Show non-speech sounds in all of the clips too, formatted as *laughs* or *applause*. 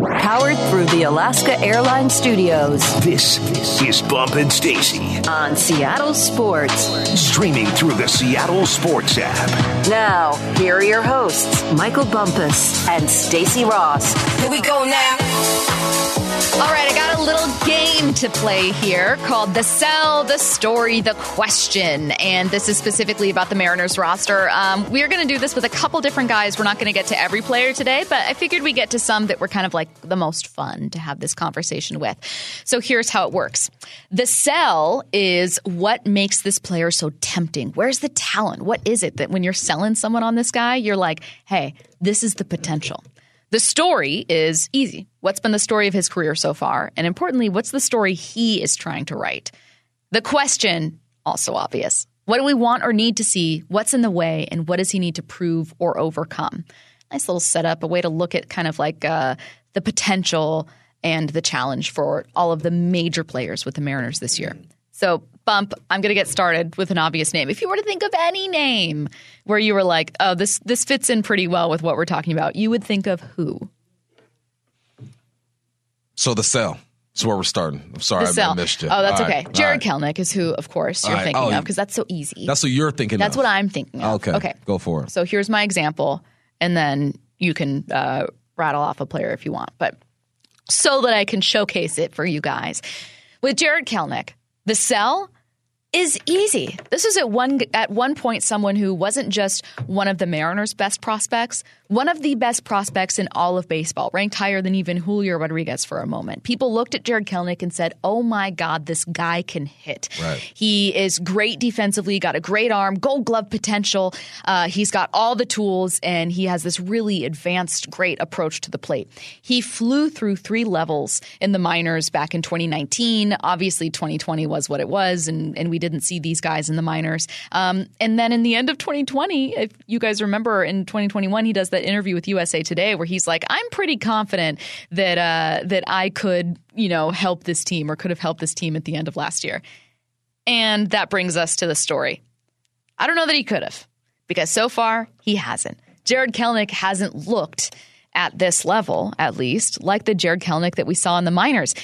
Powered through the Alaska Airlines Studios This is Bump and Stacy. on Seattle Sports. Streaming through the Seattle Sports app. Now, here are your hosts, Michael Bumpus and Stacy Rost. Here we go now. All right, I got a little game to play here called The Sell, The Story, The Question. And this is specifically about the Mariners roster. Um, we're going to do this with a couple different guys. We're not going to get to every player today, but I figured we get to some that were kind of like the most fun to have this conversation with. So here's how it works The sell is what makes this player so tempting. Where's the talent? What is it that when you're selling someone on this guy, you're like, hey, this is the potential? The story is easy. What's been the story of his career so far? And importantly, what's the story he is trying to write? The question, also obvious. What do we want or need to see? What's in the way? And what does he need to prove or overcome? Nice little setup, a way to look at kind of like uh, the potential and the challenge for all of the major players with the Mariners this year. So, Bump, I'm going to get started with an obvious name. If you were to think of any name where you were like, oh, this this fits in pretty well with what we're talking about, you would think of who? So the sell. That's where we're starting. I'm sorry The I missed you. Oh, that's All okay. right, Jarred all right. Kelenic is who, of course, you're right. thinking Oh, of because that's so easy. That's what you're thinking That's of. what I'm thinking of. Okay. Okay. Go for it. So here's my example, and then you can uh, rattle off a player if you want, but so that I can showcase it for you guys. With Jarred Kelenic, the sell is easy. This is at one at one point someone who wasn't just one of the Mariners' best prospects, one of the best prospects in all of baseball, ranked higher than even Julio Rodriguez for a moment. People looked at Jarred Kelenic and said, "Oh my God, this guy can hit. Right. He is great defensively, got a great arm, Gold Glove potential. Uh, he's got all the tools, and he has this really advanced, great approach to the plate. He flew through three levels in the minors back in 2019. Obviously, 2020 was what it was, and, and we didn't see these guys in the minors. Um, and then in the end of 2020, if you guys remember, in 2021, he does that interview with USA Today where he's like, "I'm pretty confident that uh, that I could, you know, help this team or could have helped this team at the end of last year." And that brings us to the story. I don't know that he could have because so far he hasn't. Jarred Kelenic hasn't looked at this level, at least, like the Jarred Kelenic that we saw in the minors.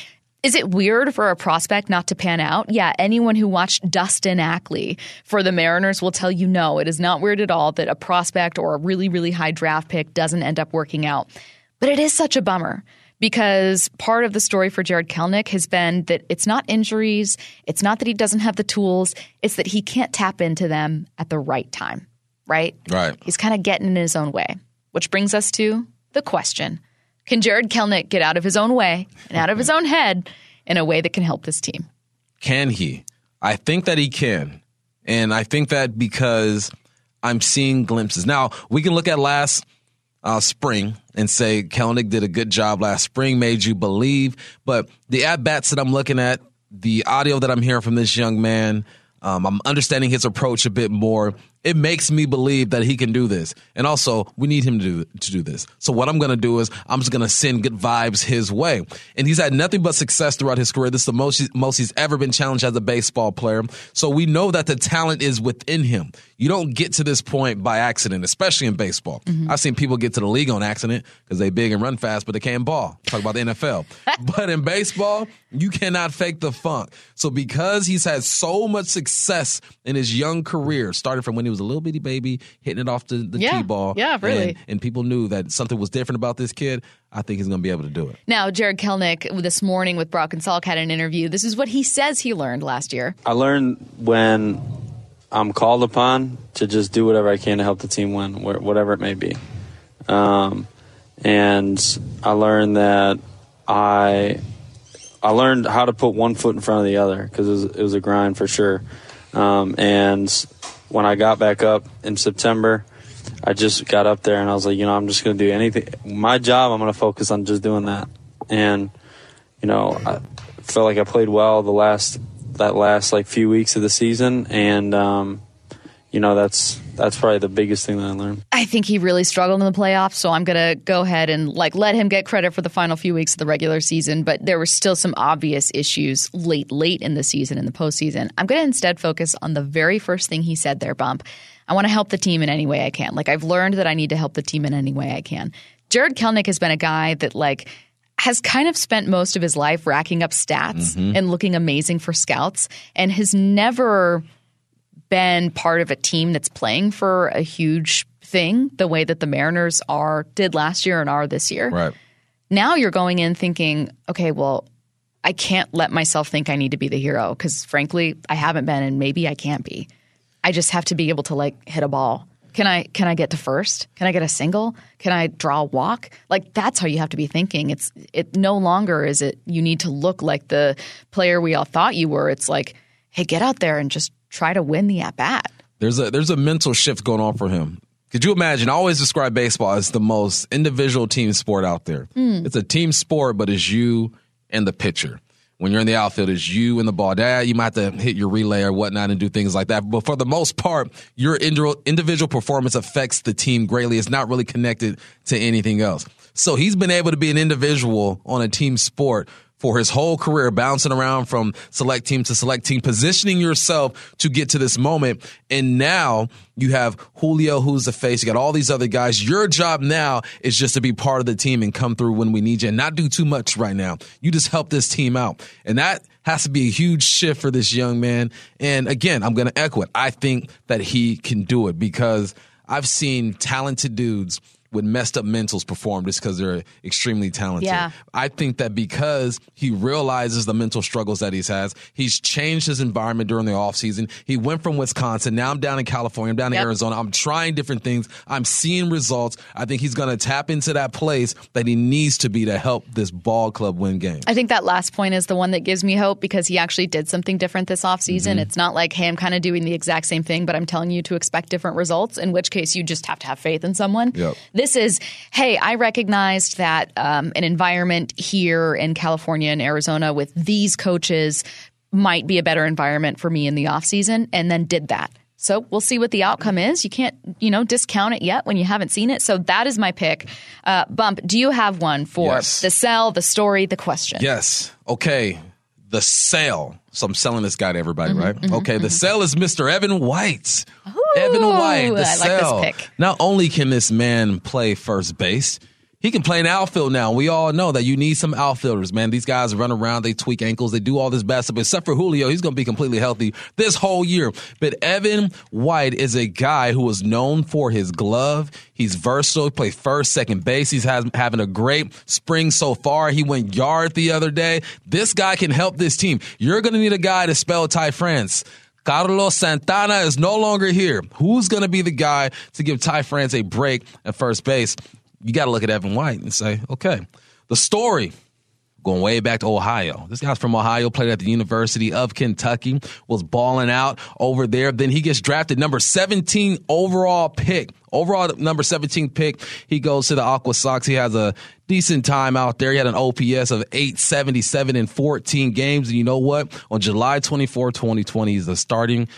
Is it weird for a prospect not to pan out? Yeah, anyone who watched Dustin Ackley for the Mariners will tell you no, it is not weird at all that a prospect or a really, really high draft pick doesn't end up working out. But it is such a bummer because part of the story for Jarred Kelenic has been that it's not injuries, it's not that he doesn't have the tools, it's that he can't tap into them at the right time, right? Right. He's kind of getting in his own way, which brings us to the question Can Jarred Kelenic get out of his own way and out of his own head in a way that can help this team? Can he? I think that he can. And I think that because I'm seeing glimpses. Now, we can look at last uh, spring and say Kelenic did a good job last spring, made you believe. But the at bats that I'm looking at, the audio that I'm hearing from this young man, um, I'm understanding his approach a bit more. It makes me believe that he can do this. And also, we need him to do, to do this. So what I'm going to do is I'm just going to send good vibes his way. And he's had nothing but success throughout his career. This is the most, most he's ever been challenged as a baseball player. So we know that the talent is within him. You don't get to this point by accident, especially in baseball. Mm-hmm. I've seen people get to the league on accident because they big and run fast, but they can't ball. Talk about the NFL. *laughs* but in baseball, you cannot fake the funk. So because he's had so much success in his young career, starting from when he was a little bitty baby, hitting it off the, the Yeah. T-ball. Yeah, really. And, and people knew that something was different about this kid. I think he's going to be able to do it. Now, Jarred Kelenic this morning with Brock and Salk had an interview. This is what he says he learned last year. I learned when I'm called upon to just do whatever I can to help the team win, whatever it may be. Um, and I learned that I I learned how to put one foot in front of the other because it was, it was a grind for sure. Um, and when I got back up in September, I just got up there and I was like, you know, I'm just going to do anything. My job, I'm going to focus on just doing that. And you know, I felt like I played well the last that last like few weeks of the season, and um, you know that's that's probably the biggest thing that I learned. I think he really struggled in the playoffs, so I'm to go ahead and like let him get credit for the final few weeks of the regular season. But there were still some obvious issues late, late in the season in the postseason. I'm to instead focus on the very first thing he said there, Bump. I want to help the team in any way I can. Like I've learned that I need to help the team in any way I can. Jarred Kelenic has been a guy that like has kind of spent most of his life racking up stats mm-hmm. and looking amazing for scouts and has never been part of a team that's playing for a huge thing the way that the Mariners are did last year and are this year. Right. Now you're going in thinking, okay, well, I can't let myself think I need to be the hero because frankly, I haven't been and maybe I can't be. I just have to be able to like hit a ball. Can I can I get to first? Can I get a single? Can I draw a walk? Like that's how you have to be thinking. It's it no longer is it you need to look like the player we all thought you were. It's like, hey, get out there and just try to win the at bat. There's a there's a mental shift going on for him. Could you imagine? I always describe baseball as the most individual team sport out there. Hmm. It's a team sport, but it's you and the pitcher. When you're in the outfield, it's you and the ball. Dad, you might have to hit your relay or whatnot and do things like that. But for the most part, your individual performance affects the team greatly. It's not really connected to anything else. So he's been able to be an individual on a team sport for his whole career, bouncing around from select team to select team, positioning yourself to get to this moment. And now you have Julio, who's the face. You got all these other guys. Your job now is just to be part of the team and come through when we need you and not do too much right now. You just help this team out. And that has to be a huge shift for this young man. And again, I'm going to echo it. I think that he can do it because I've seen talented dudes with messed up mentals perform just because they're extremely talented. Yeah. I think that because he realizes the mental struggles that he's has, he's changed his environment during the offseason. He went from Wisconsin. Now I'm down in California. I'm down in Arizona. I'm trying different things. I'm seeing results. I think he's going to tap into that place that he needs to be to help this ball club win games. I think that last point is the one that gives me hope because he actually did something different this offseason. Mm-hmm. It's not like, hey, I'm kind of doing the exact same thing, but I'm telling you to expect different results, in which case you just have to have faith in someone. Yep. This is, hey, I recognized that um, an environment here in California and Arizona with these coaches might be a better environment for me in the offseason, and then did that. So we'll see what the outcome is. You can't, you know, discount it yet when you haven't seen it. So that is my pick. Uh, Bump, do you have one for Yes. the sell, the story, the question? Yes. Okay. The sale. So I'm selling this guy to everybody, Mm-hmm, right? okay. The sale is Mr. Evan White. Evan White. The I like this sale. pick. Not only can this man play first base, he can play an outfield now. We all know that you need some outfielders, man. These guys run around, they tweak ankles, they do all this bad stuff. Except for Julio, he's going to be completely healthy this whole year. But Evan White is a guy who is known for his glove. He's versatile. He plays first, second base. He's has, having a great spring so far. He went yard the other day. This guy can help this team. You're going to need a guy to spell Ty France. Carlos Santana is no longer here. Who's going to be the guy to give Ty France a break at first base? You got to look at Evan White and say, okay, the story going way back to Ohio. This guy's from Ohio, played at the University of Kentucky, was balling out over there. Then he gets drafted number 17 overall pick. Overall number 17 pick. He goes to the Aqua Sox. He has a decent time out there. He had an OPS of 877 in 14 games. And you know what? On July 24, 2020, he's the starting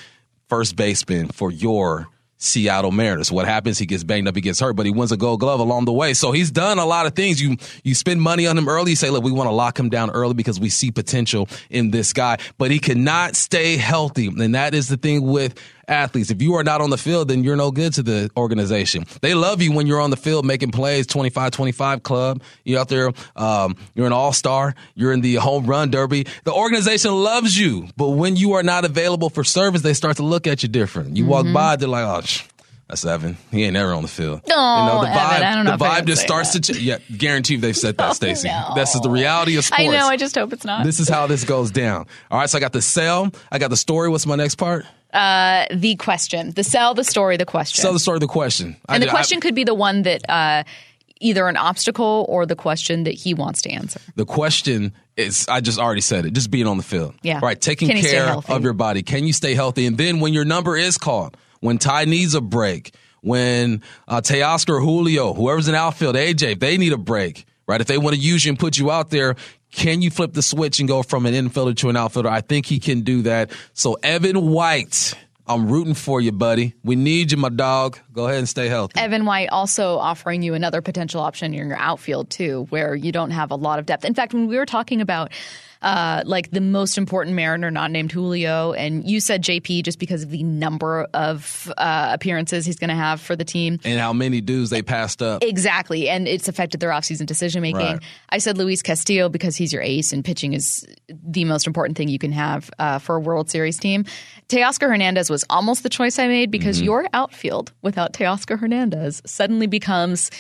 first baseman for your Seattle Mariners. What happens? He gets banged up, he gets hurt, but he wins a gold glove along the way. So he's done a lot of things. You you spend money on him early, you say, look, we want to lock him down early because we see potential in this guy. But he cannot stay healthy. And that is the thing with athletes. If you are not on the field, then you're no good to the organization. They love you when you're on the field making plays, 25-25 club. You're out there, um, you're an all-star, you're in the home run derby. The organization loves you. But when you are not available for service, they start to look at you different. You walk by, they're like, oh, sh- that's Evan. He ain't ever on the field. No, Evan, I don't know the vibe just starts that. to change. Yeah, guarantee they've said that, *laughs* Stacy. no. This is the reality of sports. I know. I just hope it's not. this is how this goes down. All right, so I got the sale. I got the story. What's my next part? Uh, the question, the sell, the story, the question. Sell the story, the question. I and the did- I- question could be the one that uh, either an obstacle or the question that he wants to answer. the question is I just already said it. Just being on the field. Yeah. Right. Taking Can care of your body. Can you stay healthy? And then when your number is called, when Ty needs a break, when uh, Teoscar, Julio, whoever's in outfield, AJ, if they need a break, right? If they want to use you and put you out there, can you flip the switch and go from an infielder to an outfielder? I think he can do that. So Evan White, I'm rooting for you, buddy. We need you, my dog. Go ahead and stay healthy. Evan White also offering you another potential option in your outfield too, where you don't have a lot of depth. In fact, when we were talking about uh, like the most important Mariner not named Julio, and you said JP just because of the number of uh, appearances he's going to have for the team. And how many dudes they passed up. Exactly, and it's affected their offseason decision making. Right. I said Luis Castillo because he's your ace, and pitching is the most important thing you can have uh, for a World Series team. Teoscar Hernandez was almost the choice I made because Mm-hmm. your outfield without Teoscar Hernandez suddenly becomes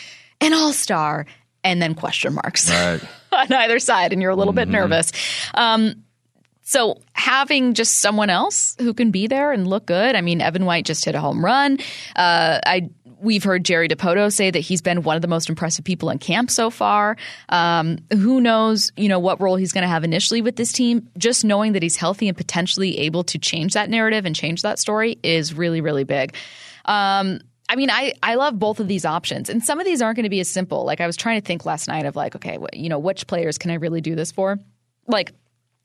an all star and then question marks Right. *laughs* on either side, and you're a little Mm-hmm. bit nervous. Um, so having just someone else who can be there and look good. I mean, Evan White just hit a home run. Uh, I we've heard Jerry Dipoto say that he's been one of the most impressive people in camp so far. Um, who knows, you know, what role he's going to have initially with this team? Just knowing that he's healthy and potentially able to change that narrative and change that story is really, really big. Um, I mean, I, I love both of these options, and some of these aren't going to be as simple. Like I was trying to think last night of like, okay, you know, which players can I really do this for? Like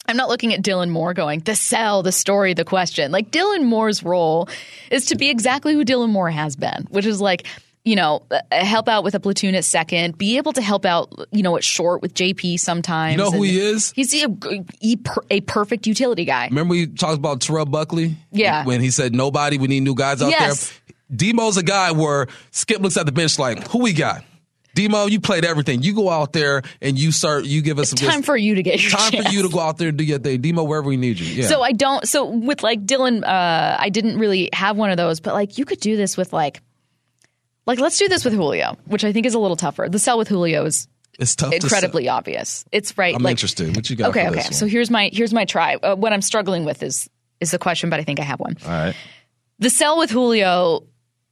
I'm not looking at Dylan Moore going, the sell, the story, the question. Like Dylan Moore's role is to be exactly who Dylan Moore has been, which is like, you know, uh, help out with a platoon at second, be able to help out, you know, at short with JP sometimes. You know who he is? He's a, a, a perfect utility guy. Remember we talked about Terrell Buckley? Yeah. When he said nobody, we need new guys out Yes. there. Demo's a guy where Skip looks at the bench like, who we got? Demo, you played everything. You go out there and you start. You give us some Time for you to get your time chance. for you to go out there and do your thing. Demo, wherever we need you. Yeah. So I don't. So with like Dylan, uh, I didn't really have one of those, but like you could do this with like, like let's do this with Julio, which I think is a little tougher. The sell with Julio is it's tough. incredibly obvious. It's right. I'm like, interested. What you got? Okay, okay. So here's my here's my try. Uh, what I'm struggling with is is the question, but I think I have one. all right. The sell with Julio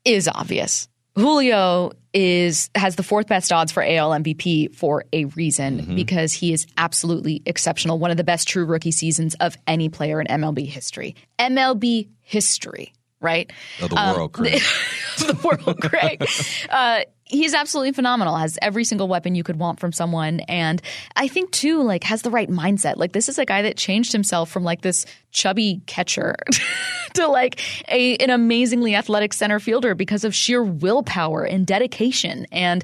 is obvious. Julio is has the fourth best odds for AL MVP for a reason Mm-hmm. because he is absolutely exceptional. One of the best true rookie seasons of any player in MLB history. MLB history, right? Of the world, Craig. *laughs* the world, Craig. *laughs* Uh, he's absolutely phenomenal. Has every single weapon you could want from someone, and I think too, like has the right mindset. Like this is a guy that changed himself from like this chubby catcher *laughs* to like a an amazingly athletic center fielder because of sheer willpower and dedication. And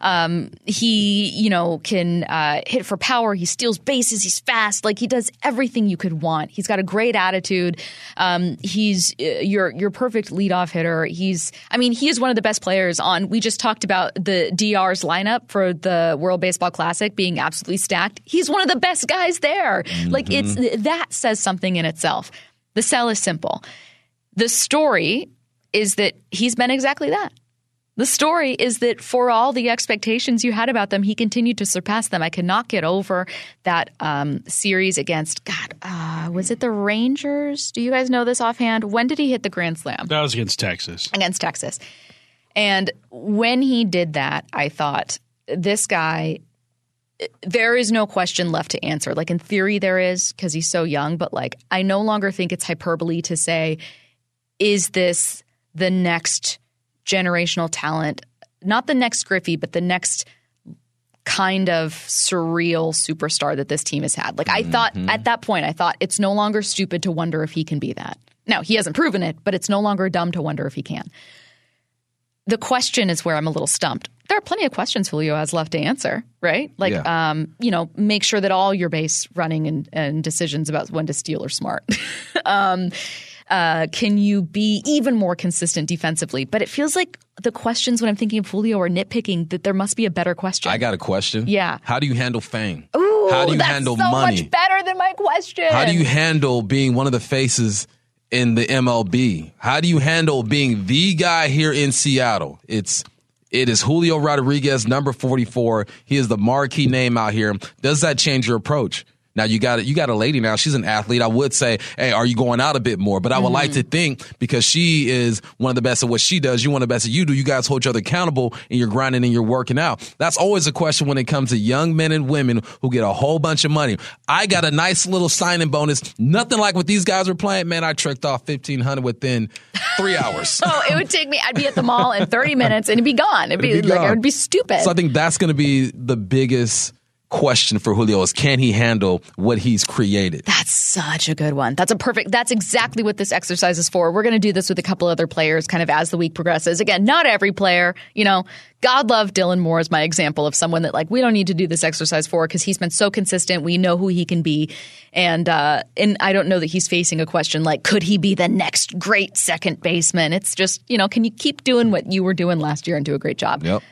um, he, you know, can uh, hit for power. He steals bases. He's fast. Like he does everything you could want. He's got a great attitude. Um, he's uh, your your perfect leadoff hitter. He's, I mean, he is one of the best players on. We just talked about the DR's lineup for the World Baseball Classic being absolutely stacked. He's one of the best guys there. Like it's that says something in itself. The sell is simple. The story is that he's been exactly that. The story is that for all the expectations you had about them, he continued to surpass them. I cannot get over that um, series against God. Uh, was it the Rangers? Do you guys know this offhand? When did he hit the grand slam? That was against Texas. against Texas. And when he did that, I thought, this guy, there is no question left to answer. Like in theory, there is because he's so young, but like I no longer think it's hyperbole to say, is this the next generational talent? Not the next Griffey, but the next kind of surreal superstar that this team has had. Like I thought mm-hmm. at that point, I thought it's no longer stupid to wonder if he can be that. Now, he hasn't proven it, but it's no longer dumb to wonder if he can. The question is where I'm a little stumped. There are plenty of questions Julio has left to answer, right? Like, Yeah. um, you know, make sure that all your base running and, and decisions about when to steal are smart. *laughs* um, uh, can you be even more consistent defensively? But it feels like the questions when I'm thinking of Julio are nitpicking that there must be a better question. I got a question. Yeah. How do you handle fame? Ooh, How do you that's handle so money? much better than my question. How do you handle being one of the faces in the MLB? How do you handle being the guy here in Seattle? It's it is Julio Rodriguez, number 44. He is the marquee name out here. Does that change your approach? Now you got you got a lady now. She's an athlete. I would say, hey, are you going out a bit more? But I would like mm-hmm. to think because she is one of the best at what she does. You want the best at you do. You guys hold each other accountable and you're grinding and you're working out. That's always a question when it comes to young men and women who get a whole bunch of money. I got a nice little signing bonus. Nothing like what these guys were playing. Man, I tricked off fifteen hundred within three *laughs* hours. Oh, it would take me. I'd be at the mall in 30 minutes and it'd be gone. It'd be, It'd be like gone. it would be stupid. So I think that's going to be the biggest question for Julio is can he handle what he's created? That's such a good one. That's a perfect, that's exactly what this exercise is for. We're going to do this with a couple other players kind of as the week progresses. Again, not every player, you know, God love Dylan Moore is my example of someone that like we don't need to do this exercise for because he's been so consistent. We know who he can be, and uh, and I don't know that he's facing a question like could he be the next great second baseman? It's just you know can you keep doing what you were doing last year and do a great job? Yep.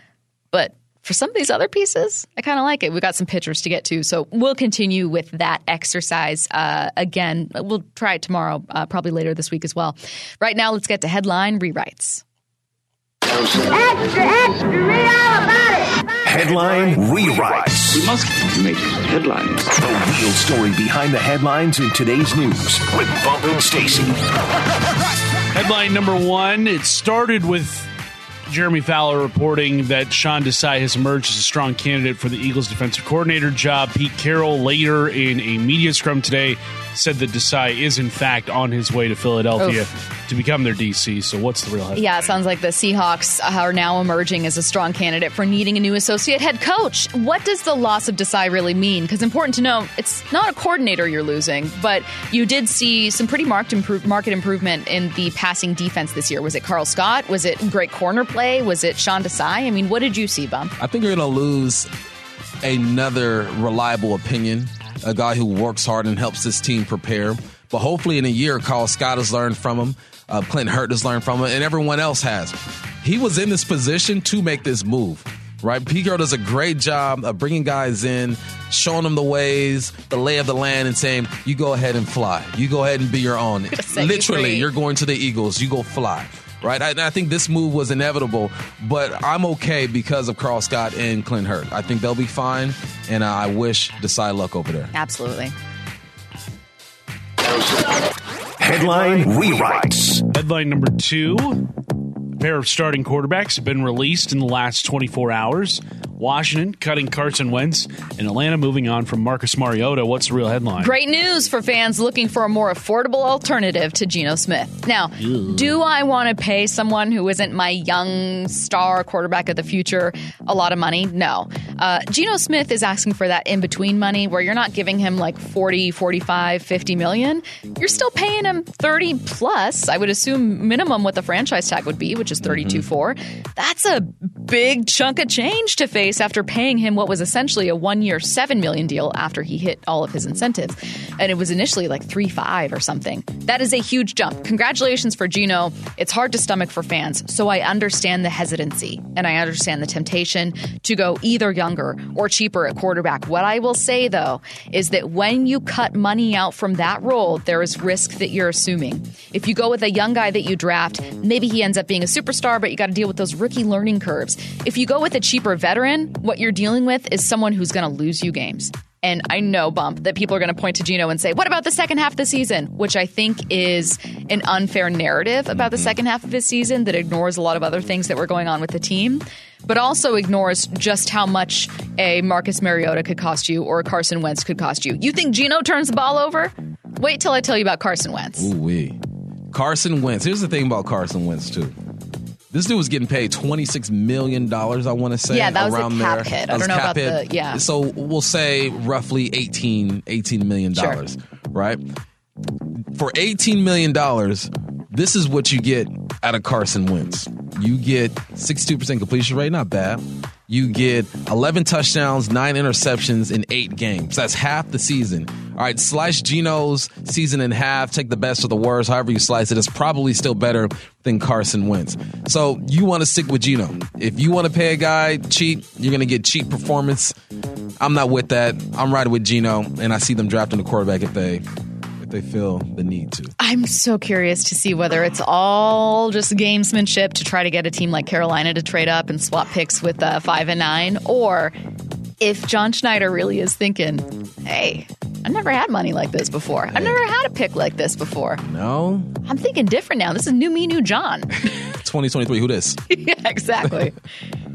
But for some of these other pieces, I kind of like it. We've got some pictures to get to, so we'll continue with that exercise uh, again. We'll try it tomorrow, uh, probably later this week as well. Right now, let's get to headline rewrites. Extra, extra, read all about it. Headline rewrites. We must make headlines. The real story behind the headlines in today's news with Bump and Stacy. Headline number one it started with Jeremy Fowler reporting that Sean Desai has emerged as a strong candidate for the Eagles defensive coordinator job. Pete Carroll later in a media scrum today said that Desai is in fact on his way to Philadelphia Oof. to become their DC. So what's the real headline? Yeah, it sounds like the Seahawks uh, are now emerging as a strong candidate for needing a new associate head coach. What does the loss of Desai really mean? Because important to know, it's not a coordinator you're losing, but you did see some pretty marked improve, market improvement in the passing defense this year. Was it Karl Scott? Was it great corner play? Was it Sean Desai? I mean, what did you see, Bump? I think you're going to lose another reliable opinion, a guy who works hard and helps this team prepare. But hopefully, in a year, Karl Scott has learned from him, uh, Clinton Hurtt has learned from him, and everyone else has. He was in this position to make this move. Right, Pete Carroll does a great job of bringing guys in, showing them the ways, the lay of the land, and saying, "You go ahead and fly. You go ahead and be your own." *laughs* Literally, you're going to the Eagles. You go fly right? I, and I think this move was inevitable, but I'm okay because of Karl Scott and Clint Hurtt. I think they'll be fine, and uh, I wish Desai luck over there. Absolutely. Headline rewrites. Headline number two a pair of starting quarterbacks have been released in the last 24 hours. Washington cutting Carson Wentz, and Atlanta moving on from Marcus Mariota. What's the real headline? Great news for fans looking for a more affordable alternative to Geno Smith. Now, do I want to pay someone who isn't my young star quarterback of the future a lot of money? No. Uh, Geno Smith is asking for that in between money where you're not giving him like 40, 45, 50 million. You're still paying him 30 plus, I would assume minimum what the franchise tag would be, which is 32 4. That's a big chunk of change to face after paying him what was essentially a one year, 7 million deal after he hit all of his incentives. And it was initially like 3 5 or something. That is a huge jump. Congratulations for Geno. It's hard to stomach for fans, so I understand the hesitancy and I understand the temptation to go either younger or cheaper at quarterback. What I will say though is that when you cut money out from that role, there is risk that you're assuming. If you go with a young guy that you draft, maybe he ends up being a superstar, but you got to deal with those rookie learning curves. If you go with a cheaper veteran, what you're dealing with is someone who's going to lose you games. And I know, Bump, that people are going to point to Geno and say, What about the second half of the season? Which I think is an unfair narrative about the mm-hmm. second half of his season that ignores a lot of other things that were going on with the team, but also ignores just how much a Marcus Mariota could cost you or a Carson Wentz could cost you. You think Geno turns the ball over? Wait till I tell you about Carson Wentz. Ooh wee. Carson Wentz. Here's the thing about Carson Wentz too. This dude was getting paid twenty six million dollars. I want to say. Yeah, that was a around cap there. hit. I don't know about hit. the- yeah. So we'll say roughly 18, 18 million dollars, right? For eighteen million dollars, this is what you get out of Carson Wentz. You get sixty two percent completion rate, not bad. You get eleven touchdowns, nine interceptions in eight games. That's half the season. All right, slice Geno's season in half. Take the best or the worst, however you slice it. It's probably still better than Carson Wentz. So you want to stick with Geno. If you want to pay a guy cheap, you're going to get cheap performance. I'm not with that. I'm riding with Geno, and I see them drafting a quarterback if they if they feel the need to. I'm so curious to see whether it's all just gamesmanship to try to get a team like Carolina to trade up and swap picks with uh, five and nine, or if John Schneider really is thinking, hey, I've never had money like this before. I've never had a pick like this before. No, I'm thinking different now. This is new me, new John. *laughs* 2023. Who this? *laughs* yeah, exactly. *laughs*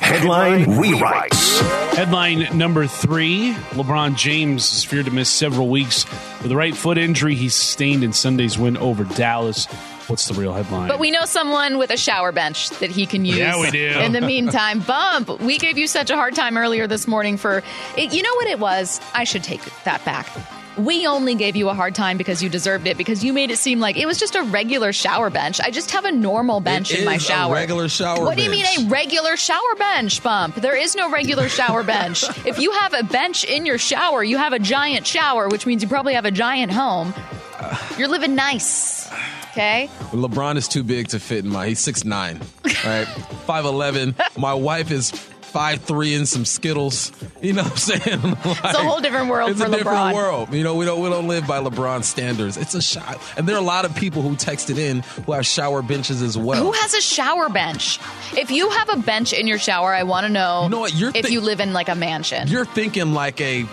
Headline rewrites. Headline number three LeBron James is feared to miss several weeks with a right foot injury he sustained in Sunday's win over Dallas. What's the real headline? But we know someone with a shower bench that he can use. Yeah, we do. In the meantime, *laughs* Bump, we gave you such a hard time earlier this morning for. You know what it was? I should take that back. We only gave you a hard time because you deserved it because you made it seem like it was just a regular shower bench. I just have a normal bench It in my shower. regular shower What do you mean a regular shower bench, Bump? There is no regular shower *laughs* bench. if you have a bench in your shower, you have a giant shower, which means you probably have a giant home. *sighs* You're living nice. Okay? LeBron is too big to fit in my. He's six nine, right? *laughs* Five eleven. My wife is five three and some Skittles. You know what I'm saying? *laughs* It's a whole different world it's for a different LeBron. world. You know, we don't we don't live by LeBron standards. It's a shot, and there are a lot of people who texted in who have shower benches as well. Who has a shower bench? If you have a bench in your shower, I want to know, You know what? You're if you live in like a mansion. You're thinking like a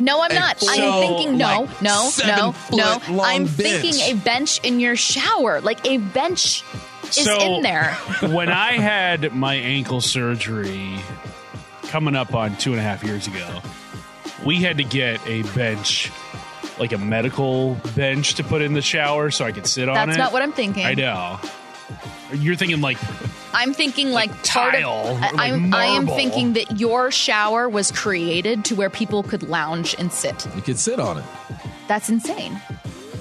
no, I'm not. I'm thinking no, like, no, no, no. I'm bench. thinking a bench in your shower. Like a bench is So- in there. *laughs* when I had my ankle surgery coming up on two and a half years ago, we had to get a bench, like a medical bench to put in the shower so I could sit on it. That's not what I'm thinking. I know. You're thinking like I'm thinking like, Like tile, of. or like I, I'm, I am thinking that your shower was created to where people could lounge and sit. you could sit on it. That's insane.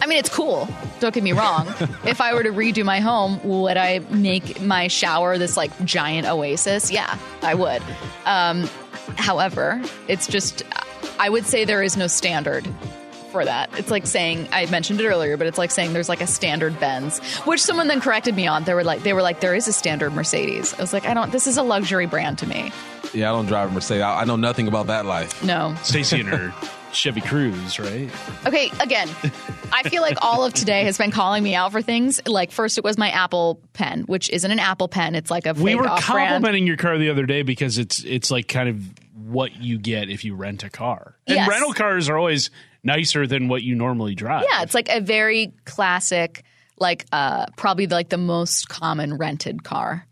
I mean, it's cool. Don't get me wrong. *laughs* if I were to redo my home, would I make my shower this like giant oasis? Yeah, I would. Um, however, it's just, I would say there is no standard for that. It's like saying I mentioned it earlier, but it's like saying there's like a standard Benz, which someone then corrected me on. They were like, they were like, there is a standard Mercedes. I was like, I don't. This is a luxury brand to me. Yeah, I don't drive a Mercedes. I, I know nothing about that life. No. Stacy and her *laughs* Chevy Cruze, right? Okay, again, I feel like all of today has been calling me out for things. Like first, it was my Apple Pen, which isn't an Apple Pen; it's like a We were complimenting your car the other day because it's it's like kind of what you get if you rent a car. And Yes. rental cars are always nicer than what you normally drive. Yeah, it's like a very classic, like uh, probably like the most common rented car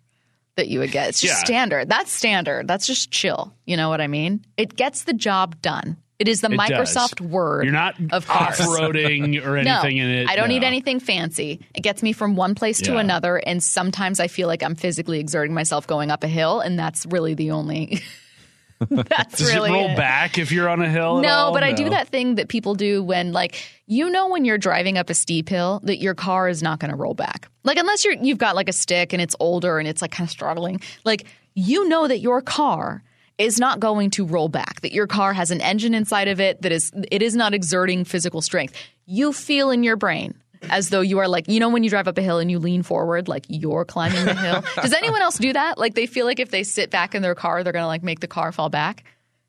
that you would get. It's just Yeah. standard. That's standard. That's just chill. You know what I mean? It gets the job done. It is the It does. Microsoft Word. You're not of cars. off-roading *laughs* or No, anything in it. I don't need anything fancy. It gets me from one place to another, and sometimes I feel like I'm physically exerting myself going up a hill, and that's really the only. *laughs* that's Does really it roll it. back if you're on a hill? No, but I do that thing that people do when, like, you know, when you're driving up a steep hill, that your car is not going to roll back. Like, unless you're you've got like a stick and it's older and it's like kind of struggling. Like, you know that your car is not going to roll back. That your car has an engine inside of it that is it is not exerting physical strength. You feel in your brain as though you are like you know when you drive up a hill and you lean forward like you're climbing the hill. *laughs* Does anyone else do that? Like they feel like if they sit back in their car, they're going to like make the car fall back.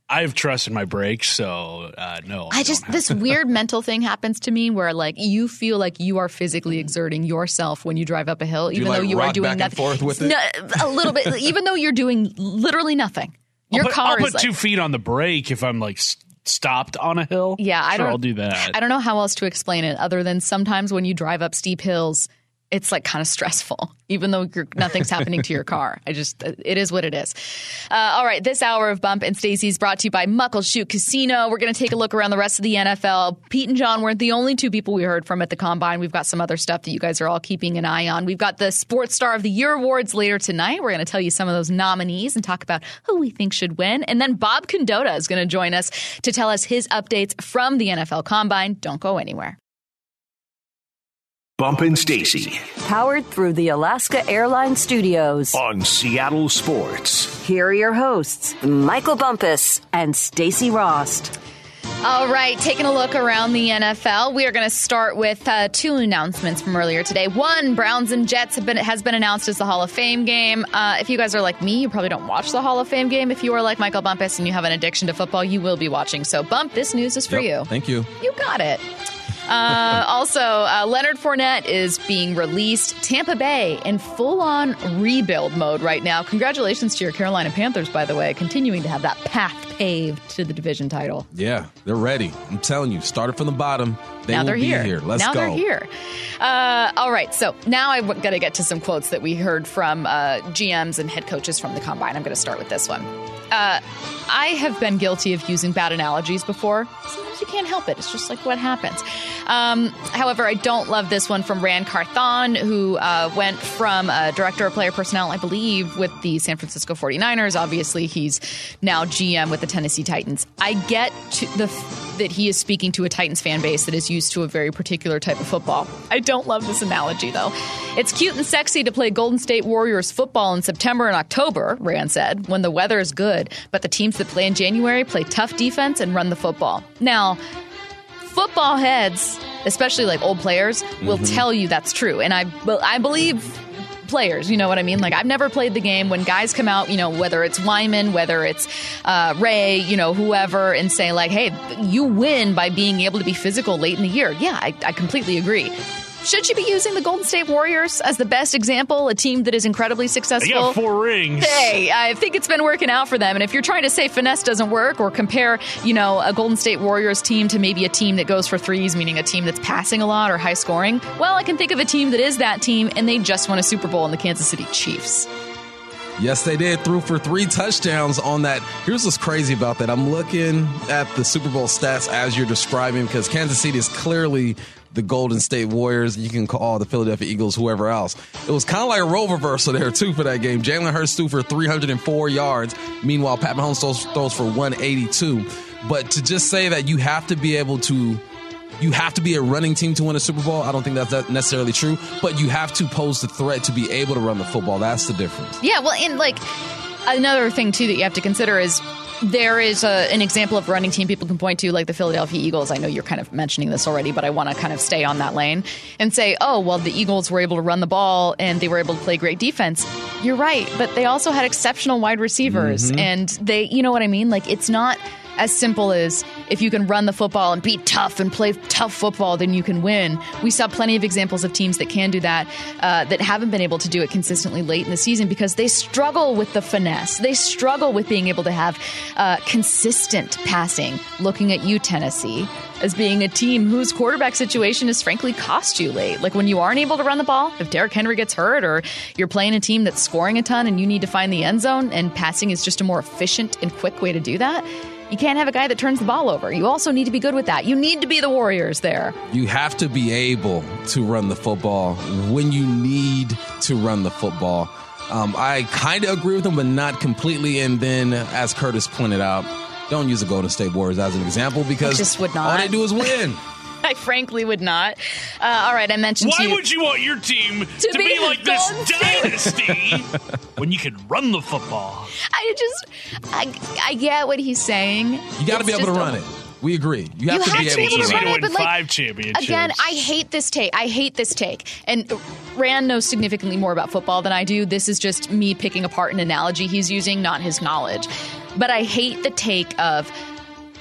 I have trust in my brakes, so uh, no. I just this *laughs* weird mental thing happens to me where like you feel like you are physically exerting yourself when you drive up a hill, even like, though you are doing back and nothing. forth with it? No, a little bit, even though you're doing literally nothing. Your I'll put, car I'll put like, two feet on the brake if I'm like stopped on a hill. yeah. I don't. I'll do that. I don't know how else to explain it other than sometimes when you drive up steep hills. It's like kind of stressful, even though nothing's happening to your car. I just, it is what it is. Uh, all right, this hour of Bump and Stacy's brought to you by Muckleshoot Casino. We're going to take a look around the rest of the NFL. Pete and John weren't the only two people we heard from at the combine. We've got some other stuff that you guys are all keeping an eye on. We've got the Sports Star of the Year awards later tonight. We're going to tell you some of those nominees and talk about who we think should win. And then Bob Condotta is going to join us to tell us his updates from the NFL combine. Don't go anywhere. Bump and Stacy Powered through the Alaska Airlines Studios. on Seattle Sports. Here are your hosts, Michael Bumpus and Stacy Rost. All right, taking a look around the NFL, we are going to start with uh, two announcements from earlier today. One, Browns and Jets have been has been announced as the Hall of Fame game. Uh, if you guys are like me, you probably don't watch the Hall of Fame game. If you are like Michael Bumpus and you have an addiction to football, you will be watching. So, Bump, this news is for Yep, you. Thank you. You got it. Uh, also, uh, Leonard Fournette is being released. Tampa Bay in full on rebuild mode right now. Congratulations to your Carolina Panthers, by the way, continuing to have that path paved to the division title. Yeah, they're ready. I'm telling you, started from the bottom. They now they're be here. Let's now go. they're here. Uh, all right, so now I've got to get to some quotes that we heard from uh, GMs and head coaches from the combine. I'm going to start with this one. Uh, I have been guilty of using bad analogies before. Sometimes you can't help it. It's just like what happens. Um, however, I don't love this one from Ran Carthon, who uh, went from director of player personnel, I believe, with the San Francisco 49ers. Obviously, he's now GM with the Tennessee Titans. I get the that he is speaking to a Titans fan base that is used to a very particular type of football. I don't love this analogy, though. It's cute and sexy to play Golden State Warriors football in September and October, Ran said, when the weather is good, but the teams that play in January play tough defense and run the football. Now, football heads, especially like old players, will tell you that's true. And I, well, I believe players. You know what I mean? Like I've never played the game. When guys come out, you know, whether it's Wyman, whether it's uh, Ray, you know, whoever, and say like, "Hey, you win by being able to be physical late in the year." Yeah, I, I completely agree. Should you be using the Golden State Warriors as the best example, a team that is incredibly They successful? got four rings. Hey, I think it's been working out for them. And if you're trying to say finesse doesn't work or compare, you know, a Golden State Warriors team to maybe a team that goes for threes, meaning a team that's passing a lot or high scoring, well, I can think of a team that is that team and they just won a Super Bowl in the Kansas City Chiefs. Yes, they did. Threw for three touchdowns on that. Here's what's crazy about that. I'm looking at the Super Bowl stats as you're describing because Kansas City is clearly the Golden State Warriors. You can call the Philadelphia Eagles, whoever else. It was kind of like a role reversal there, too, for that game. Jalen Hurts threw for 304 yards. Meanwhile, Pat Mahomes throws, throws for 182. But to just say that you have to be able to you have to be a running team to win a Super Bowl. I don't think that's that necessarily true, but you have to pose the threat to be able to run the football. That's the difference. Yeah, well, and like another thing too that you have to consider is there is a, an example of running team people can point to, like the Philadelphia Eagles. I know you're kind of mentioning this already, but I want to kind of stay on that lane and say, oh, well, the Eagles were able to run the ball and they were able to play great defense. You're right, but they also had exceptional wide receivers, mm-hmm. and they, you know what I mean? Like it's not as simple as if you can run the football and be tough and play tough football, then you can win. We saw plenty of examples of teams that can do that, uh, that haven't been able to do it consistently late in the season because they struggle with the finesse. They struggle with being able to have uh, consistent passing. Looking at you, Tennessee, as being a team whose quarterback situation has frankly cost you late. Like when you aren't able to run the ball, if Derrick Henry gets hurt, or you're playing a team that's scoring a ton and you need to find the end zone, and passing is just a more efficient and quick way to do that. You can't have a guy that turns the ball over. You also need to be good with that. You need to be the Warriors there. You have to be able to run the football when you need to run the football. Um, I kind of agree with him, but not completely. And then, as Curtis pointed out, don't use the Golden State Warriors as an example because just would not. all they do is win. *laughs* I frankly would not. Uh, all right, I mentioned to Why you. would you want your team to, be be, like this dynasty *laughs* when you can run the football? I just, I, I get what he's saying. You got to be able to just a- run it. We agree. You have You to have be to able be able to to run run it. it, but like five championships. Again, I hate this take. I hate this take. And Ran knows significantly more about football than I do. This is just me picking apart an analogy he's using, not his knowledge. But I hate the take of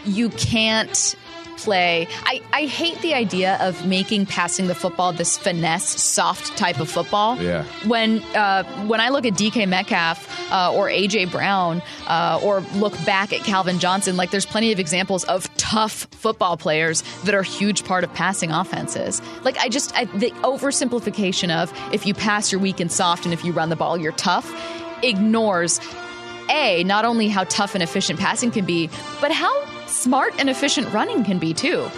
you can't play. I, I hate the idea of making passing the football this finesse, soft type of football. Yeah. When uh, when I look at DK Metcalf uh, or AJ Brown uh, or look back at Calvin Johnson, like there's plenty of examples of tough football players that are a huge part of passing offenses. Like I just I, the oversimplification of if you pass you're weak and soft, and if you run the ball you're tough, ignores a not only how tough and efficient passing can be, but how smart and efficient running can be too.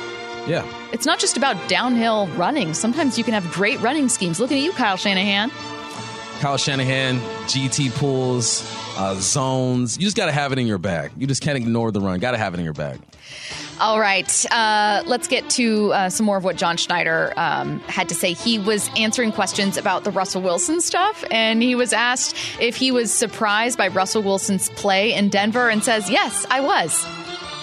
Yeah. It's not just about downhill running. Sometimes you can have great running schemes. Looking at you, Kyle Shanahan. Kyle Shanahan, GT pulls, uh, zones. You just got to have it in your bag. You just can't ignore the run. Got to have it in your bag. All right, uh, let's get to uh, some more of what John Schneider um, had to say. He was answering questions about the Russell Wilson stuff, and he was asked if he was surprised by Russell Wilson's play in Denver, and says, "Yes, I was."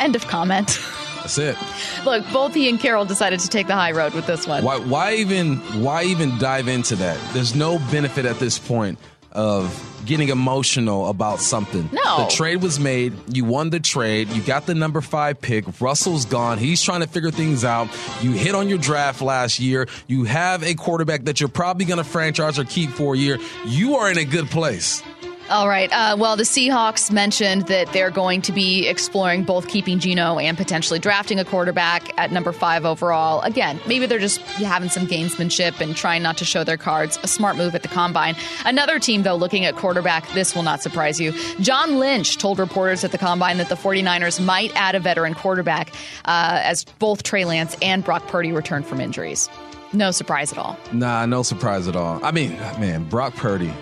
End of comment. That's it. Look, both he and Carroll decided to take the high road with this one. Why, why even why even dive into that? There's no benefit at this point of getting emotional about something. No. The trade was made. You won the trade. You got the number five pick. Russell's gone. He's trying to figure things out. You hit on your draft last year. You have a quarterback that you're probably going to franchise or keep for a year. You are in a good place. All right. Uh, well, the Seahawks mentioned that they're going to be exploring both keeping Geno and potentially drafting a quarterback at number five overall. Again, maybe they're just having some gamesmanship and trying not to show their cards. A smart move at the combine. Another team, though, looking at quarterback, this will not surprise you. John Lynch told reporters at the combine that the 49ers might add a veteran quarterback uh, as both Trey Lance and Brock Purdy return from injuries. No surprise at all. Nah, no surprise at all. I mean, man, Brock Purdy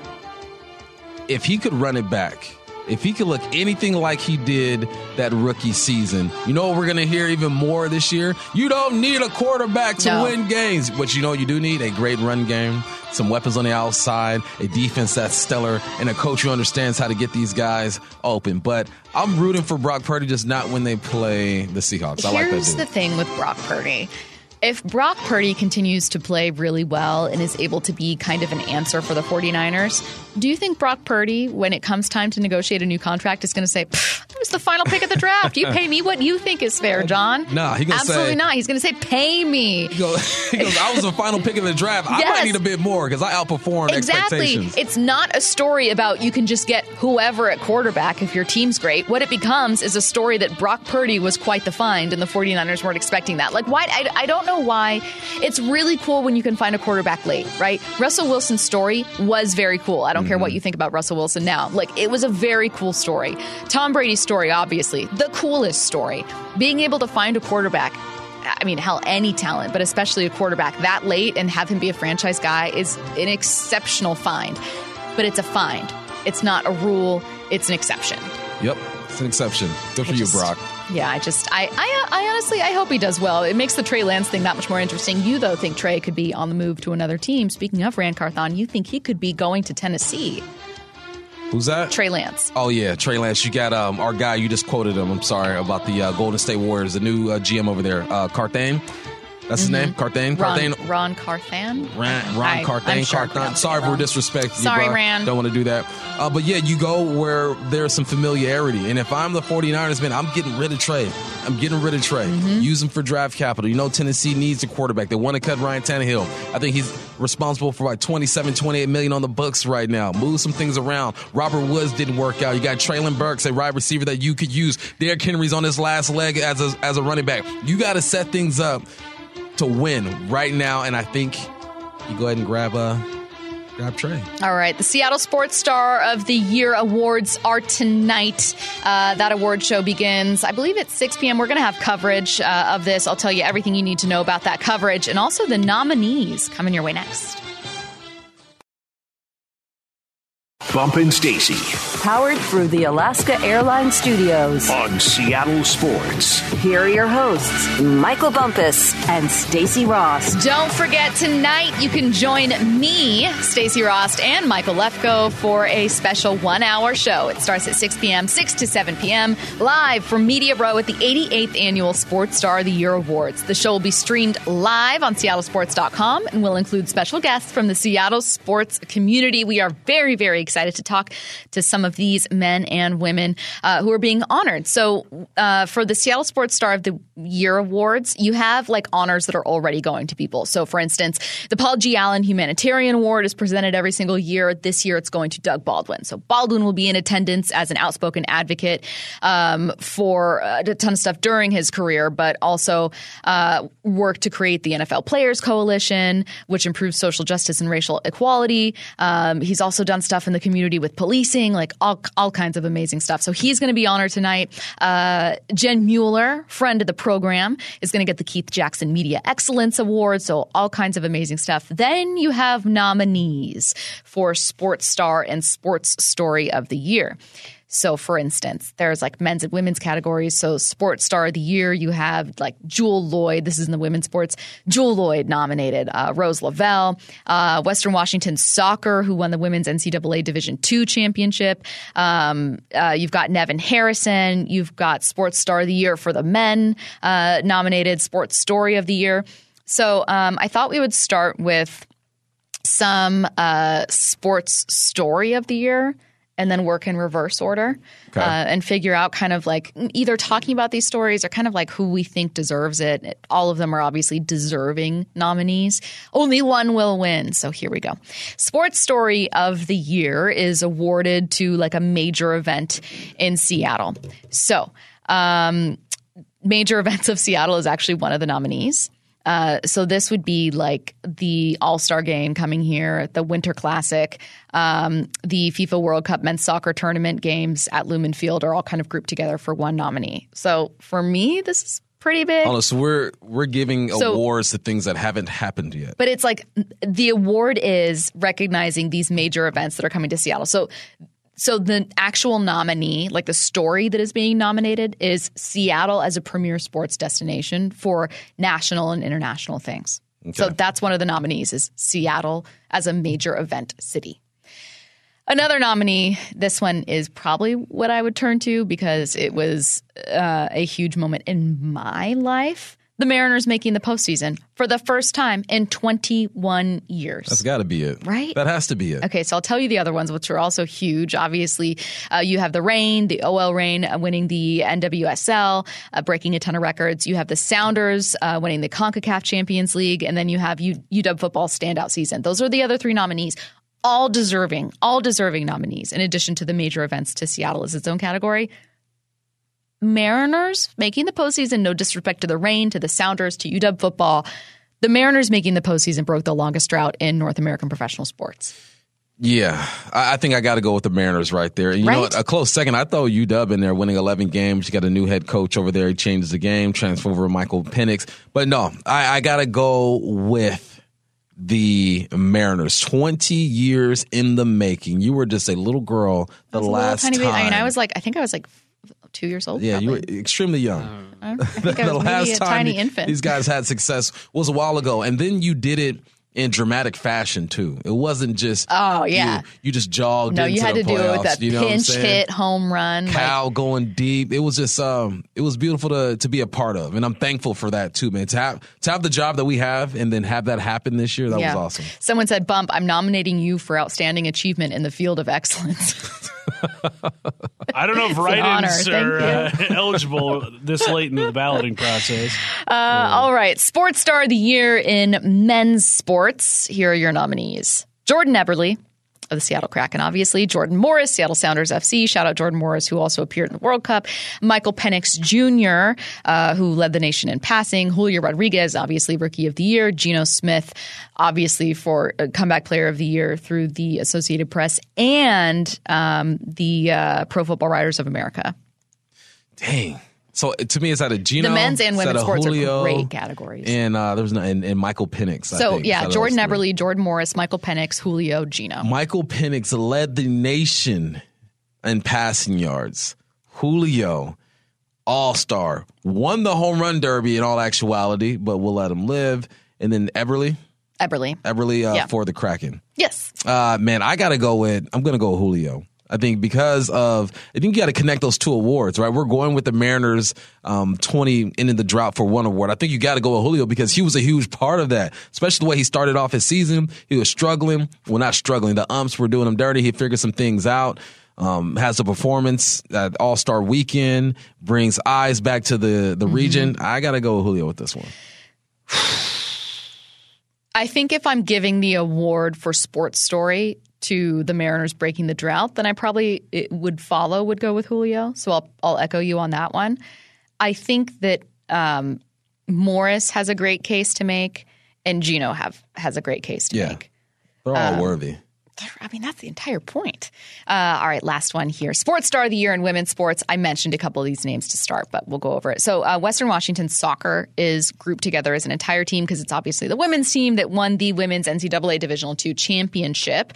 if he could run it back, if he could look anything like he did that rookie season, you know what we're going to hear even more this year? You don't need a quarterback to No. win games. But you know what you do need? A great run game, some weapons on the outside, a defense that's stellar, and a coach who understands how to get these guys open. But I'm rooting for Brock Purdy, just not when they play the Seahawks. I like that Here's the thing with Brock Purdy. If Brock Purdy continues to play really well and is able to be kind of an answer for the 49ers, do you think Brock Purdy, when it comes time to negotiate a new contract, is going to say, "Pfft, that was the final pick of the draft. You pay me what you think is fair, John? Nah, he gonna Absolutely say- not. He's going to say, pay me. He goes, *laughs* he goes, I was the final pick of the draft. I might need a bit more because I outperformed Exactly. It's not a story about you can just get whoever at quarterback if your team's great. What it becomes is a story that Brock Purdy was quite the find and the 49ers weren't expecting that. Like, why? I, I don't know why. It's really cool when you can find a quarterback late, right? Russell Wilson's story was very cool. I don't care mm-hmm. what you think about Russell Wilson now. Like, it was a very cool story. Tom Brady's story, obviously, the coolest story. Being able to find a quarterback I mean, hell, any talent, but especially a quarterback that late and have him be a franchise guy is an exceptional find. But it's a find. It's not a rule. It's an exception. Yep, it's an exception. Good for I you, Brock. Yeah, I just, I, I, I honestly, I hope he does well. It makes the Trey Lance thing that much more interesting. You though think Trey could be on the move to another team. Speaking of Ran Carthon, you think he could be going to Tennessee? Who's that? Trey Lance. Oh yeah, Trey Lance. You got um, our guy. You just quoted him. I'm sorry about the uh, Golden State Warriors. The new uh, GM over there, uh, Carthane. That's his name. Carthane. Mm-hmm. Ron, Carthane. Ron Carthan. Ran, Ron I- Carthane. I'm sure Carthane. Sorry for wrong. disrespect. you, Sorry, bro. Ran. Don't want to do that. Uh, but yeah, you go where there's some familiarity. And if I'm the 49ers, man, I'm getting rid of Trey. I'm getting rid of Trey. Mm-hmm. Use him for draft capital. You know, Tennessee needs a quarterback. They want to cut Ryan Tannehill. I think he's responsible for like 27, 28 million on the books right now. Move some things around. Robert Woods didn't work out. You got Treylon Burks, a wide receiver that you could use. Derrick Henry's on his last leg as a, as a running back. You got to set things up to win right now, and I think you go ahead and grab a. grab Trey. All right, the Seattle Sports Star of the Year awards are tonight. Uh, that award show begins, I believe, at 6 p.m. We're going to have coverage uh, of this. I'll tell you everything you need to know about that coverage and also the nominees coming your way next. Bumpin' Stacy Powered through the Alaska Airlines Studios. on Seattle Sports. Here are your hosts, Michael Bumpus and Stacy Rost. Don't forget tonight you can join me, Stacy Rost, and Michael Lefko for a special one-hour show. It starts at 6 p.m., 6 to 7 p.m., live from Media Row at the 88th Annual Sports Star of the Year Awards. The show will be streamed live on SeattleSports.com and will include special guests from the Seattle sports community. We are very, very excited to talk to some of these men and women uh, who are being honored. So, uh, for the Seattle Sports Star of the Year Awards, you have like honors that are already going to people. So, for instance, the Paul G. Allen Humanitarian Award is presented every single year. This year, it's going to Doug Baldwin. So, Baldwin will be in attendance as an outspoken advocate um, for uh, a ton of stuff during his career, but also uh, worked to create the NFL Players Coalition, which improves social justice and racial equality. Um, he's also done stuff in the community with policing, like all all kinds of amazing stuff. So he's going to be honored tonight. Uh, Jen Mueller, friend of the program, is going to get the Keith Jackson Media Excellence Award. So all kinds of amazing stuff. Then you have nominees for Sports Star and Sports Story of the Year. So, for instance, there's like men's and women's categories. So, Sports Star of the Year, you have like Jewell Loyd. This is in the women's sports. Jewell Loyd nominated. Uh, Rose Lavelle, uh, Western Washington Soccer, who won the women's NCAA Division II championship. Um, uh, you've got Nevin Harrison. You've got Sports Star of the Year for the men uh, nominated. Sports Story of the Year. So, um, I thought we would start with some uh, sports story of the year and then work in reverse order Okay. uh, and figure out kind of like either talking about these stories or kind of like who we think deserves it. All of them are obviously deserving nominees. Only one will win. So here we go. Sports Story of the Year is awarded to like a major event in Seattle. So, um, major events of Seattle is actually one of the nominees. Uh, so this would be like the All Star Game coming here, the Winter Classic, um, the FIFA World Cup men's soccer tournament games at Lumen Field are all kind of grouped together for one nominee. So for me, this is pretty big. On, so we're we're giving So- awards to things that haven't happened yet. But it's like the award is recognizing these major events that are coming to Seattle. So so the actual nominee, like the story that is being nominated is Seattle as a premier sports destination for national and international things. So that's one of the nominees is Seattle as a major event city. Another nominee, this one is probably what I would turn to because it was uh, a huge moment in my life. The Mariners making the postseason for the first time in 21 years. That's got to be it, Right? That has to be it. Okay, so I'll tell you the other ones, which are also huge. Obviously, uh, you have the Rain, the OL Rain uh, winning the NWSL, uh, breaking a ton of records. You have the Sounders uh, winning the CONCACAF Champions League, and then you have U- UW football standout season. Those are the other three nominees. All deserving, all deserving nominees, in addition to the major events to Seattle as its own category. Mariners making the postseason, no disrespect to the Rain, to the Sounders, to UW football. The Mariners making the postseason broke the longest drought in North American professional sports. Yeah, I, think I got to go with the Mariners right there. And you know Right? what? A close second. I throw UW in there, winning 11 games. You got a new head coach over there. He changes the game, transfer over Michael Penix. But no, I, I got to go with the Mariners. 20 years in the making. You were just a little girl the was a little last time. bit- I mean, I was like, I think I was like two years old. yeah, you were extremely young. I think I *laughs* was maybe a tiny infant. these guys had success was a while ago, and then you did it in dramatic fashion too. It wasn't just Oh, yeah. you, you just jogged. no, into you had the to do it with that you know pinch hit home run. like- going deep. It was just um it was beautiful to to be a part of. And I'm thankful for that too, man. To have to have the job that we have and then have that happen this year, that yeah. was awesome. Someone said, "Bump, I'm nominating you for outstanding achievement in the field of excellence." *laughs* I don't know if write-ins are uh, *laughs* eligible this late in the balloting process. Uh, all right, Sports Star of the Year in men's sports. Here are your nominees: Jordan Eberle of the Seattle Kraken, obviously. Jordan Morris, Seattle Sounders FC. Shout out Jordan Morris, who also appeared in the World Cup. Michael Penix Jr., uh, who led the nation in passing. Julio Rodriguez, obviously Rookie of the Year. Geno Smith, obviously for uh, Comeback Player of the Year through the Associated Press and um, the uh, Pro Football Writers of America. Dang. So to me, it's out of Geno. The men's and women's sports are Julio, great categories. And uh, there was no, and, and Michael Penix. I So yeah, Jordan. Eberle, Jordan Morris, Michael Penix, Julio, Geno. Michael Penix led the nation in passing yards. Julio, all star, won the home run derby in all actuality, but we'll let him live. And then Eberly, Eberle. Eberly uh, Yeah. for the Kraken. Yes. Uh, man, I got to go with, I'm going to go with Julio. I think because of, I think you got to connect those two awards, right? We're going with the Mariners um, 20 into the drought for one award. I think you got to go with Julio because he was a huge part of that, especially the way he started off his season. He was struggling. Well, not struggling. The umps were doing him dirty. He figured some things out. Um, has a performance at All Star Weekend, brings eyes back to the the region. I got to go with Julio with this one. *sighs* I think if I'm giving the award for sports story to the Mariners breaking the drought, then I probably it would follow would go with Julio. So I'll I'll echo you on that one. I think that um, Morris has a great case to make, and Geno have has a great case to Yeah. make. They're all worthy. I mean, that's the entire point. Uh, all right, last one here. Sports Star of the Year in women's sports. I mentioned a couple of these names to start, but we'll go over it. So, uh, Western Washington soccer is grouped together as an entire team because it's obviously the women's team that won the women's NCAA Divisional II championship.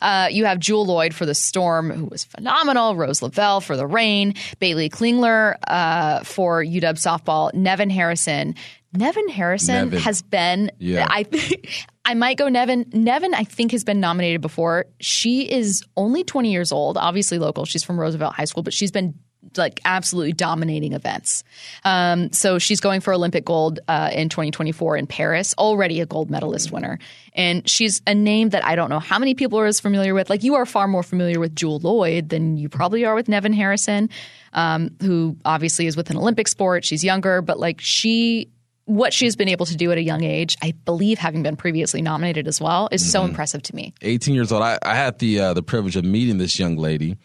Uh, you have Jewell Loyd for the Storm, who was phenomenal. Rose Lavelle for the Rain. Baylee Klingler uh, for UW softball. Nevin Harrison. Nevin Harrison Nevin. has been. Yeah. I *laughs* I might go Nevin. Nevin, I think, has been nominated before. She is only 20 years old, obviously local. She's from Roosevelt High School, but she's been like absolutely dominating events. Um, so she's going for Olympic gold uh, in 2024 in Paris, already a gold medalist winner. And she's a name that I don't know how many people are as familiar with. Like you are far more familiar with Jewell Loyd than you probably are with Nevin Harrison, um, who obviously is with an Olympic sport. She's younger, but like she what she's been able to do at a young age, I believe, having been previously nominated as well, is so impressive to me. 18 years old. I, I had the uh, the privilege of meeting this young lady,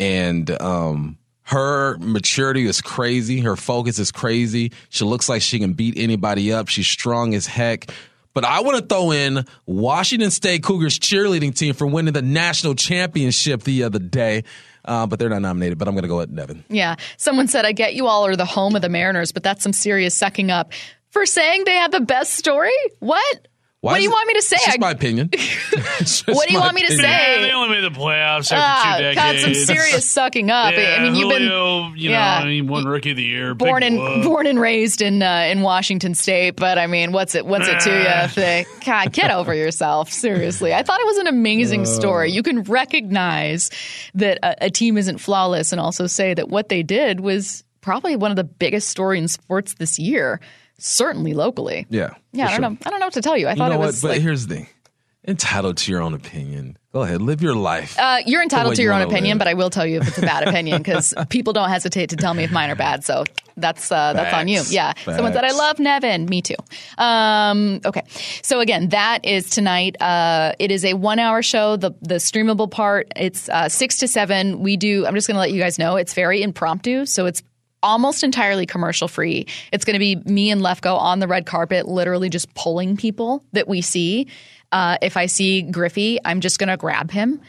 and um, her maturity is crazy. Her focus is crazy. She looks like she can beat anybody up. She's strong as heck. But I want to throw in Washington State Cougars cheerleading team for winning the national championship the other day. Uh, but they're not nominated. But I'm going to go with Nevin. Yeah. Someone said, I get you all are the home of the Mariners, but that's some serious sucking up for saying they have the best story? What? Why what do you it- want me to say? It's just my opinion. *laughs* Just What do you want me to opinion. say? Yeah, they only made the playoffs after Ah, two got some serious *laughs* sucking up. Yeah, I mean, you've been Julio, you yeah. know, he won Rookie of the Year. Born and whoop. born and raised in uh, in Washington State, but I mean, what's it what's it to you? Ah. They, God, get over *laughs* yourself. Seriously, I thought it was an amazing story. You can recognize that a, a team isn't flawless, and also say that what they did was probably one of the biggest stories in sports this year, certainly locally. Yeah. Yeah, I don't sure. know. I don't know what to tell you. I You thought know it what? was But like, here's the thing. Entitled to your own opinion. Go ahead, live your life. Uh, you're entitled to you your own opinion, live. but I will tell you if it's a bad *laughs* opinion because people don't hesitate to tell me if mine are bad. So that's uh, that's on you. Facts. Yeah. Someone said I love Nevin. Me too. Um, okay. So again, that is tonight. Uh, it is a one hour show. The the streamable part. It's uh, six to seven. We do. I'm just going to let you guys know. It's very impromptu. So it's almost entirely commercial free. It's going to be me and Lefko on the red carpet, literally just pulling people that we see. Uh, if I see Griffey, I'm just going to grab him.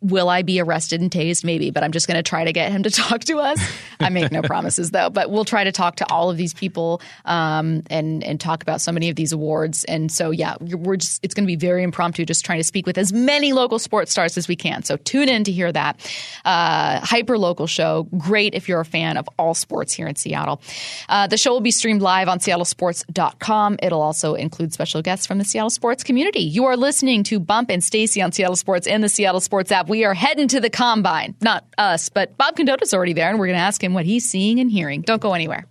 Will I be arrested and tased? Maybe, but I'm just going to try to get him to *laughs* talk to us. I make no promises though, but we'll try to talk to all of these people um, and and talk about so many of these awards. And so, yeah, we're just it's going to be very impromptu, just trying to speak with as many local sports stars as we can. So tune in to hear that uh, hyper local show. Great if you're a fan of all sports here in Seattle. Uh, the show will be streamed live on SeattleSports.com. It'll also include special guests from the Seattle sports community. You are listening to Bump and Stacy on Seattle Sports and the Seattle Sports app. We are heading to the combine. Not us, but Bob Condotta's already there, and we're going to ask him what he's seeing and hearing. Don't go anywhere.